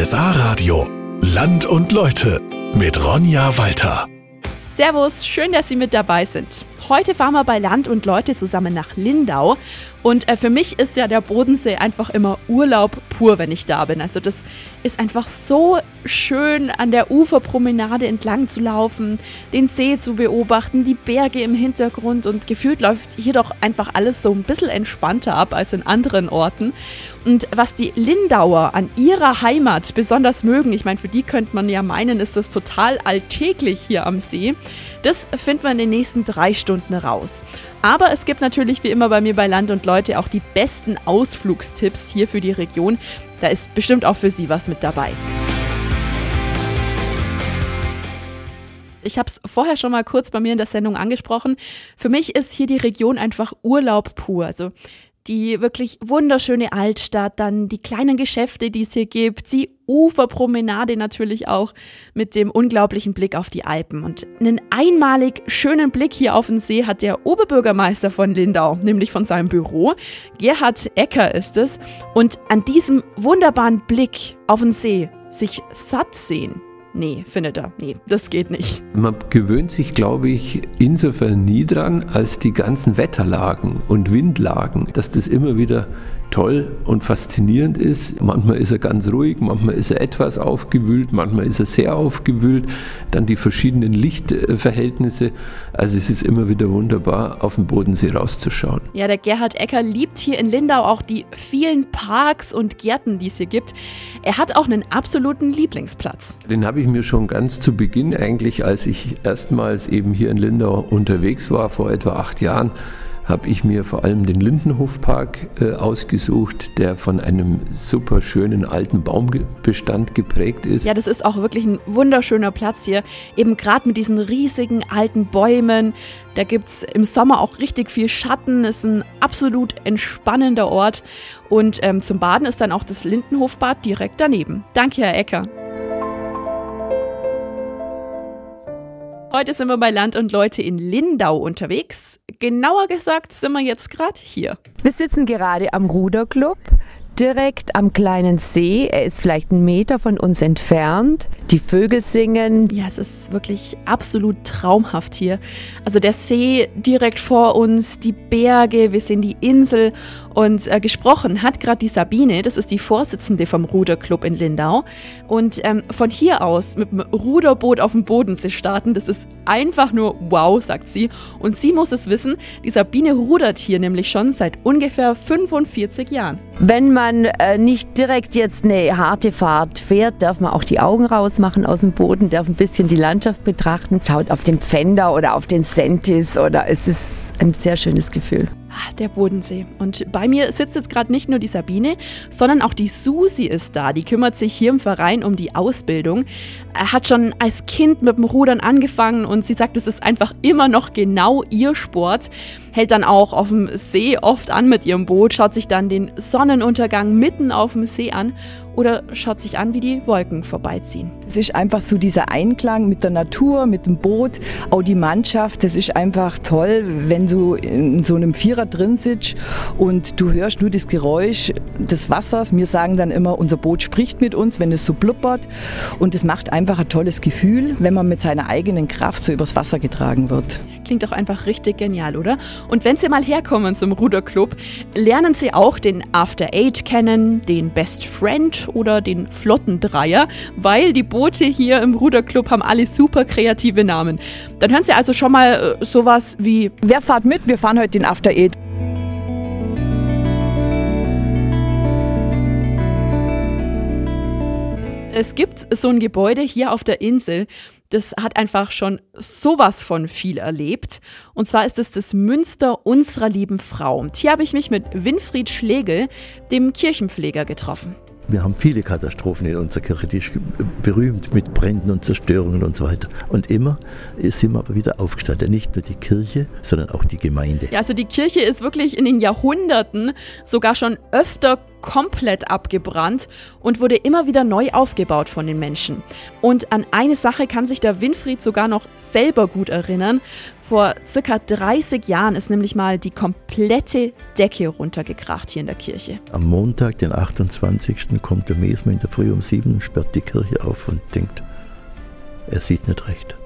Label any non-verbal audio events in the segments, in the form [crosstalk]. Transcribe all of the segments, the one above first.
RSA Radio. Land und Leute mit Ronja Walter. Servus, schön, dass Sie mit dabei sind. Heute fahren wir bei Land und Leute zusammen nach Lindau. Und äh, für mich ist ja der Bodensee einfach immer Urlaub pur, wenn ich da bin. Also das ist einfach so schön, an der Uferpromenade entlang zu laufen, den See zu beobachten, die Berge im Hintergrund und gefühlt läuft hier doch einfach alles so ein bisschen entspannter ab als in anderen Orten. Und was die Lindauer an ihrer Heimat besonders mögen, ich meine, für die könnte man ja meinen, ist das total alltäglich hier am See, das finden wir in den nächsten drei Stunden raus. Aber es gibt natürlich wie immer bei mir bei Land und Leute auch die besten Ausflugstipps hier für die Region. Da ist bestimmt auch für Sie was mit dabei. Ich habe es vorher schon mal kurz bei mir in der Sendung angesprochen. Für mich ist hier die Region einfach Urlaub pur. Also die wirklich wunderschöne Altstadt, dann die kleinen Geschäfte, die es hier gibt, die Uferpromenade natürlich auch mit dem unglaublichen Blick auf die Alpen. Und einen einmalig schönen Blick hier auf den See hat der Oberbürgermeister von Lindau, nämlich von seinem Büro. Gerhard Ecker ist es. Und an diesem wunderbaren Blick auf den See sich satt sehen, Nee, findet er. Nee, das geht nicht. Man gewöhnt sich, glaube ich, insofern nie dran, als die ganzen Wetterlagen und Windlagen, dass das immer wieder toll und faszinierend ist. Manchmal ist er ganz ruhig, manchmal ist er etwas aufgewühlt, manchmal ist er sehr aufgewühlt. Dann die verschiedenen Lichtverhältnisse. Also es ist immer wieder wunderbar, auf den Bodensee rauszuschauen. Ja, der Gerhard Ecker liebt hier in Lindau auch die vielen Parks und Gärten, die es hier gibt. Er hat auch einen absoluten Lieblingsplatz. Den habe ich mir schon ganz zu Beginn eigentlich, als ich erstmals eben hier in Lindau unterwegs war, vor etwa acht Jahren, habe ich mir vor allem den Lindenhofpark äh, ausgesucht, der von einem super schönen alten Baumbestand geprägt ist. Ja, das ist auch wirklich ein wunderschöner Platz hier. Eben gerade mit diesen riesigen alten Bäumen. Da gibt es im Sommer auch richtig viel Schatten. Ist ein absolut entspannender Ort. Und ähm, zum Baden ist dann auch das Lindenhofbad direkt daneben. Danke, Herr Ecker. Heute sind wir bei Land und Leute in Lindau unterwegs. Genauer gesagt sind wir jetzt gerade hier. Wir sitzen gerade am Ruderclub direkt am kleinen See. Er ist vielleicht einen Meter von uns entfernt. Die Vögel singen. Ja, es ist wirklich absolut traumhaft hier. Also der See direkt vor uns, die Berge, wir sehen die Insel und äh, gesprochen hat gerade die Sabine, das ist die Vorsitzende vom Ruderclub in Lindau. Und ähm, von hier aus mit dem Ruderboot auf dem Bodensee starten, das ist einfach nur wow, sagt sie. Und sie muss es wissen, die Sabine rudert hier nämlich schon seit ungefähr 45 Jahren. Wenn man äh, nicht direkt jetzt eine harte Fahrt fährt, darf man auch die Augen rausmachen aus dem Boden, darf ein bisschen die Landschaft betrachten, schaut auf den Pfänder oder auf den Sentis oder es ist ein sehr schönes Gefühl. Ah, der Bodensee. Und bei mir sitzt jetzt gerade nicht nur die Sabine, sondern auch die Susi ist da. Die kümmert sich hier im Verein um die Ausbildung. Er hat schon als Kind mit dem Rudern angefangen und sie sagt, es ist einfach immer noch genau ihr Sport. Hält dann auch auf dem See oft an mit ihrem Boot, schaut sich dann den Sonnenuntergang mitten auf dem See an oder schaut sich an, wie die Wolken vorbeiziehen. Es ist einfach so dieser Einklang mit der Natur, mit dem Boot, auch die Mannschaft. Das ist einfach toll, wenn du in so einem Vierer drin sitzt und du hörst nur das Geräusch des Wassers. Wir sagen dann immer, unser Boot spricht mit uns, wenn es so blubbert. Und es macht einfach ein tolles Gefühl, wenn man mit seiner eigenen Kraft so übers Wasser getragen wird. Klingt doch einfach richtig genial, oder? Und wenn Sie mal herkommen zum Ruderclub, lernen Sie auch den After Eight kennen, den Best Friend oder den Flottendreier, weil die Boote hier im Ruderclub haben alle super kreative Namen. Dann hören Sie also schon mal äh, sowas wie Wer fahrt mit? Wir fahren heute den After Eight. Es gibt so ein Gebäude hier auf der Insel, das hat einfach schon sowas von viel erlebt. Und zwar ist es das Münster unserer lieben Frau. Und hier habe ich mich mit Winfried Schlegel, dem Kirchenpfleger, getroffen. Wir haben viele Katastrophen in unserer Kirche, die ist berühmt mit Bränden und Zerstörungen und so weiter. Und immer sind wir aber wieder aufgestanden. Nicht nur die Kirche, sondern auch die Gemeinde. Ja, also die Kirche ist wirklich in den Jahrhunderten sogar schon öfter komplett abgebrannt und wurde immer wieder neu aufgebaut von den Menschen. Und an eine Sache kann sich der Winfried sogar noch selber gut erinnern. Vor circa 30 Jahren ist nämlich mal die komplette Decke runtergekracht hier in der Kirche. Am Montag, den 28. kommt der Mesmer in der Früh um sieben und sperrt die Kirche auf und denkt, er sieht nicht recht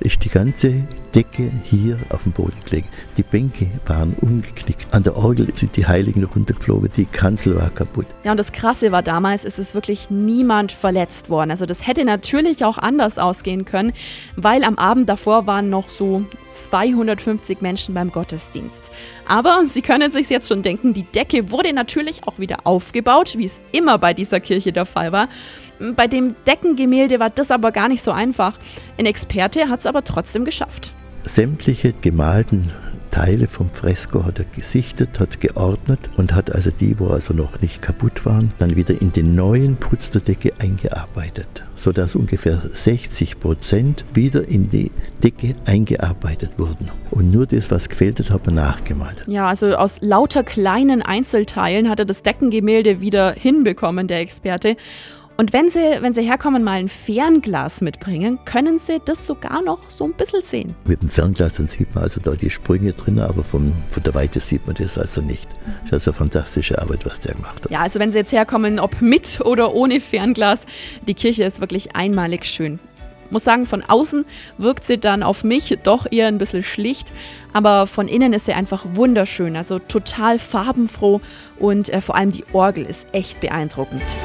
ist die ganze Decke hier auf dem Boden gelegen. Die Bänke waren umgeknickt. An der Orgel sind die Heiligen runtergeflogen, die Kanzel war kaputt. Ja, und das Krasse war damals, ist es wirklich niemand verletzt worden. Also das hätte natürlich auch anders ausgehen können, weil am Abend davor waren noch so 250 Menschen beim Gottesdienst. Aber Sie können sich jetzt schon denken, die Decke wurde natürlich auch wieder aufgebaut, wie es immer bei dieser Kirche der Fall war. Bei dem Deckengemälde war das aber gar nicht so einfach. Ein Experte hat es aber trotzdem geschafft. Sämtliche gemalten Teile vom Fresko hat er gesichtet, hat geordnet und hat also die, wo also noch nicht kaputt waren, dann wieder in den neuen Putz der Decke eingearbeitet, sodass ungefähr 60 Prozent wieder in die Decke eingearbeitet wurden. Und nur das, was gefehlt hat, hat man nachgemalt. Ja, also aus lauter kleinen Einzelteilen hat er das Deckengemälde wieder hinbekommen, der Experte. Und wenn Sie, wenn Sie herkommen, mal ein Fernglas mitbringen, können Sie das sogar noch so ein bisschen sehen. Mit dem Fernglas, dann sieht man also da die Sprünge drin, aber vom, von der Weite sieht man das also nicht. Das ist also fantastische Arbeit, was der gemacht hat. Ja, also wenn Sie jetzt herkommen, ob mit oder ohne Fernglas, die Kirche ist wirklich einmalig schön muss sagen, von außen wirkt sie dann auf mich doch eher ein bisschen schlicht, aber von innen ist sie einfach wunderschön, also total farbenfroh und äh, vor allem die Orgel ist echt beeindruckend.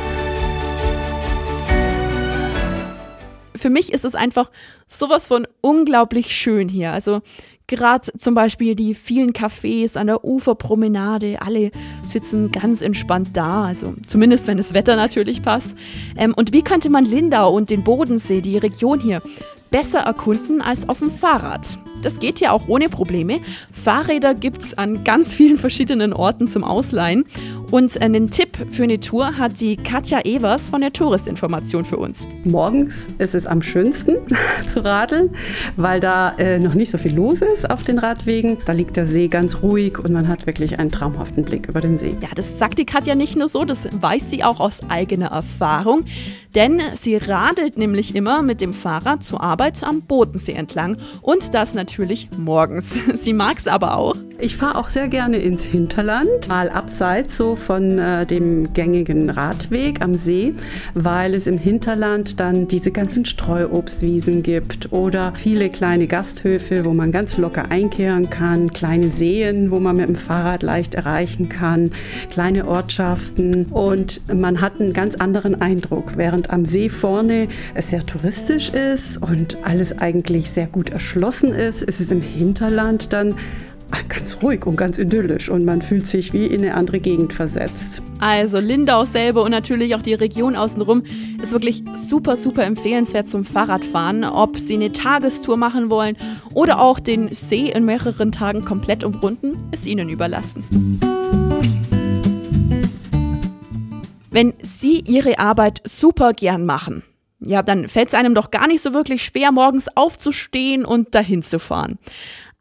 Für mich ist es einfach sowas von unglaublich schön hier. Also gerade zum Beispiel die vielen Cafés an der Uferpromenade, alle sitzen ganz entspannt da, also zumindest wenn das Wetter natürlich passt. Ähm, und wie könnte man Lindau und den Bodensee, die Region hier, besser erkunden als auf dem Fahrrad? Das geht ja auch ohne Probleme. Fahrräder gibt es an ganz vielen verschiedenen Orten zum Ausleihen. Und einen Tipp für eine Tour hat die Katja Evers von der Touristinformation für uns. Morgens ist es am schönsten [laughs] zu radeln, weil da äh, noch nicht so viel los ist auf den Radwegen. Da liegt der See ganz ruhig und man hat wirklich einen traumhaften Blick über den See. Ja, das sagt die Katja nicht nur so, das weiß sie auch aus eigener Erfahrung. Denn sie radelt nämlich immer mit dem Fahrrad zur Arbeit am Bodensee entlang und das natürlich morgens. [laughs] Sie mag es aber auch. Ich fahre auch sehr gerne ins Hinterland, mal abseits so von äh, dem gängigen Radweg am See, weil es im Hinterland dann diese ganzen Streuobstwiesen gibt oder viele kleine Gasthöfe, wo man ganz locker einkehren kann, kleine Seen, wo man mit dem Fahrrad leicht erreichen kann, kleine Ortschaften. Und man hat einen ganz anderen Eindruck, während am See vorne es sehr touristisch ist und alles eigentlich sehr gut erschlossen ist, ist es im Hinterland dann ganz ruhig und ganz idyllisch und man fühlt sich wie in eine andere Gegend versetzt. Also Lindau selber und natürlich auch die Region außenrum ist wirklich super, super empfehlenswert zum Fahrradfahren. Ob Sie eine Tagestour machen wollen oder auch den See in mehreren Tagen komplett umrunden, ist Ihnen überlassen. Wenn Sie Ihre Arbeit super gern machen, ja, dann fällt es einem doch gar nicht so wirklich schwer, morgens aufzustehen und dahin zu fahren.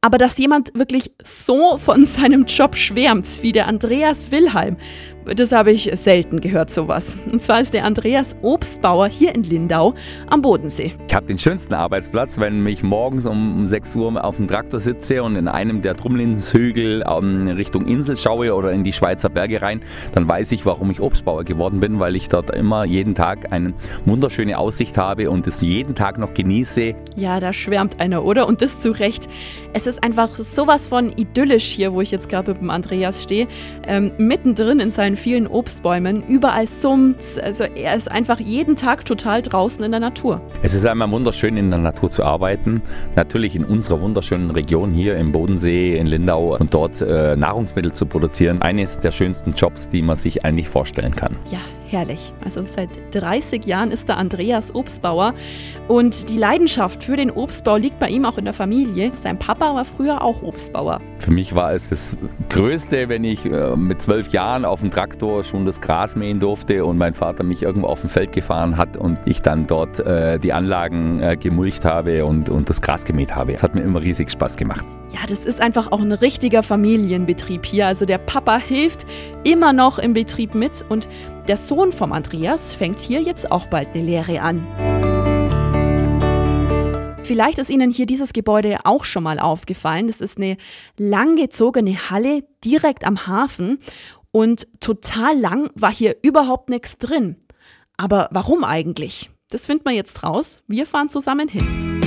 Aber dass jemand wirklich so von seinem Job schwärmt wie der Andreas Wilhelm, das habe ich selten gehört, sowas. Und zwar ist der Andreas Obstbauer hier in Lindau am Bodensee. Ich habe den schönsten Arbeitsplatz, wenn ich morgens um 6 Uhr auf dem Traktor sitze und in einem der Trumlinshügel ähm, Richtung Insel schaue oder in die Schweizer Berge rein, dann weiß ich, warum ich Obstbauer geworden bin, weil ich dort immer jeden Tag eine wunderschöne Aussicht habe und es jeden Tag noch genieße. Ja, da schwärmt einer, oder? Und das zu Recht. Es ist einfach sowas von idyllisch hier, wo ich jetzt gerade mit dem Andreas stehe, ähm, mittendrin in seinen vielen Obstbäumen, überall summt. Also er ist einfach jeden Tag total draußen in der Natur. Es ist einmal wunderschön in der Natur zu arbeiten. Natürlich in unserer wunderschönen Region hier im Bodensee, in Lindau und dort äh, Nahrungsmittel zu produzieren. Eines der schönsten Jobs, die man sich eigentlich vorstellen kann. Ja, herrlich. Also seit 30 Jahren ist da Andreas Obstbauer und die Leidenschaft für den Obstbau liegt bei ihm auch in der Familie. Sein Papa war früher auch Obstbauer. Für mich war es das Größte, wenn ich äh, mit zwölf Jahren auf dem Traktor schon das Gras mähen durfte und mein Vater mich irgendwo auf dem Feld gefahren hat und ich dann dort äh, die Anlagen äh, gemulcht habe und, und das Gras gemäht habe. Das hat mir immer riesig Spaß gemacht. Ja, das ist einfach auch ein richtiger Familienbetrieb hier. Also der Papa hilft immer noch im Betrieb mit und der Sohn vom Andreas fängt hier jetzt auch bald eine Lehre an. Vielleicht ist Ihnen hier dieses Gebäude auch schon mal aufgefallen. Das ist eine langgezogene Halle direkt am Hafen und total lang war hier überhaupt nichts drin. Aber warum eigentlich? Das finden wir jetzt raus. Wir fahren zusammen hin.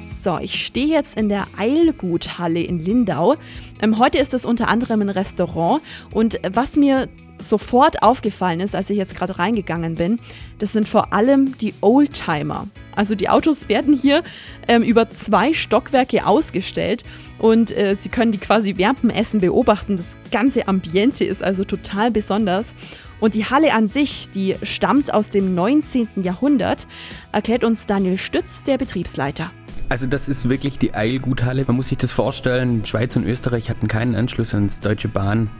So, ich stehe jetzt in der Eilguthalle in Lindau. Ähm, heute ist es unter anderem ein Restaurant und was mir sofort aufgefallen ist, als ich jetzt gerade reingegangen bin, das sind vor allem die Oldtimer. Also die Autos werden hier ähm, über zwei Stockwerke ausgestellt und äh, Sie können die quasi während Essen beobachten. Das ganze Ambiente ist also total besonders. Und die Halle an sich, die stammt aus dem 19. Jahrhundert, erklärt uns Daniel Stütz, der Betriebsleiter. Also das ist wirklich die Eilguthalle. Man muss sich das vorstellen, Schweiz und Österreich hatten keinen Anschluss ans Deutsche Bahn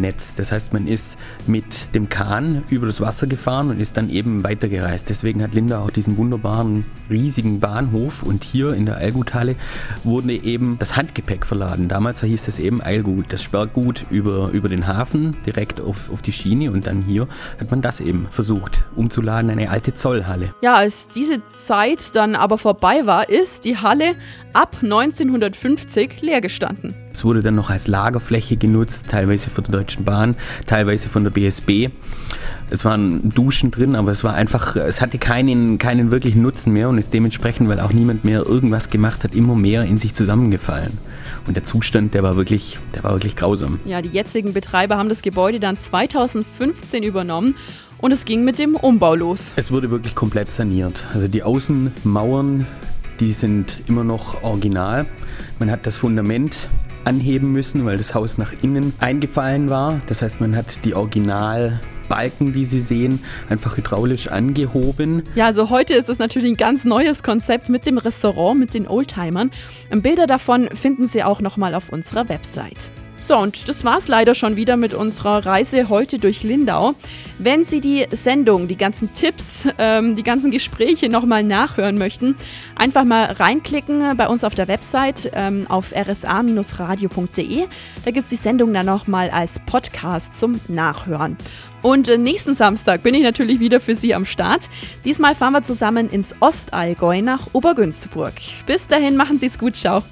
Netz. Das heißt, man ist mit dem Kahn über das Wasser gefahren und ist dann eben weitergereist. Deswegen hat Linda auch diesen wunderbaren, riesigen Bahnhof und hier in der Eilguthalle wurde eben das Handgepäck verladen. Damals hieß es eben Eilgut, das Sperrgut über, über den Hafen direkt auf, auf die Schiene und dann hier hat man das eben versucht umzuladen, eine alte Zollhalle. Ja, als diese Zeit dann aber vorbei war, ist die Halle ab 1950 leer gestanden. Es wurde dann noch als Lagerfläche genutzt, teilweise von der Deutschen Bahn, teilweise von der BSB. Es waren Duschen drin, aber es war einfach, es hatte keinen, keinen wirklichen Nutzen mehr und ist dementsprechend, weil auch niemand mehr irgendwas gemacht hat, immer mehr in sich zusammengefallen. Und der Zustand, der war wirklich, der war wirklich grausam. Ja, die jetzigen Betreiber haben das Gebäude dann 2015 übernommen und es ging mit dem Umbau los. Es wurde wirklich komplett saniert. Also die Außenmauern, die sind immer noch original. Man hat das Fundament anheben müssen, weil das Haus nach innen eingefallen war. Das heißt, man hat die Originalbalken, die Sie sehen, einfach hydraulisch angehoben. Ja, also heute ist es natürlich ein ganz neues Konzept mit dem Restaurant, mit den Oldtimern. Bilder davon finden Sie auch nochmal auf unserer Website. So, und das war's leider schon wieder mit unserer Reise heute durch Lindau. Wenn Sie die Sendung, die ganzen Tipps, ähm, die ganzen Gespräche nochmal nachhören möchten, einfach mal reinklicken bei uns auf der Website ähm, auf rsa-radio.de. Da gibt es die Sendung dann nochmal als Podcast zum Nachhören. Und äh, nächsten Samstag bin ich natürlich wieder für Sie am Start. Diesmal fahren wir zusammen ins Ostallgäu nach Obergünzburg. Bis dahin machen Sie es gut, ciao.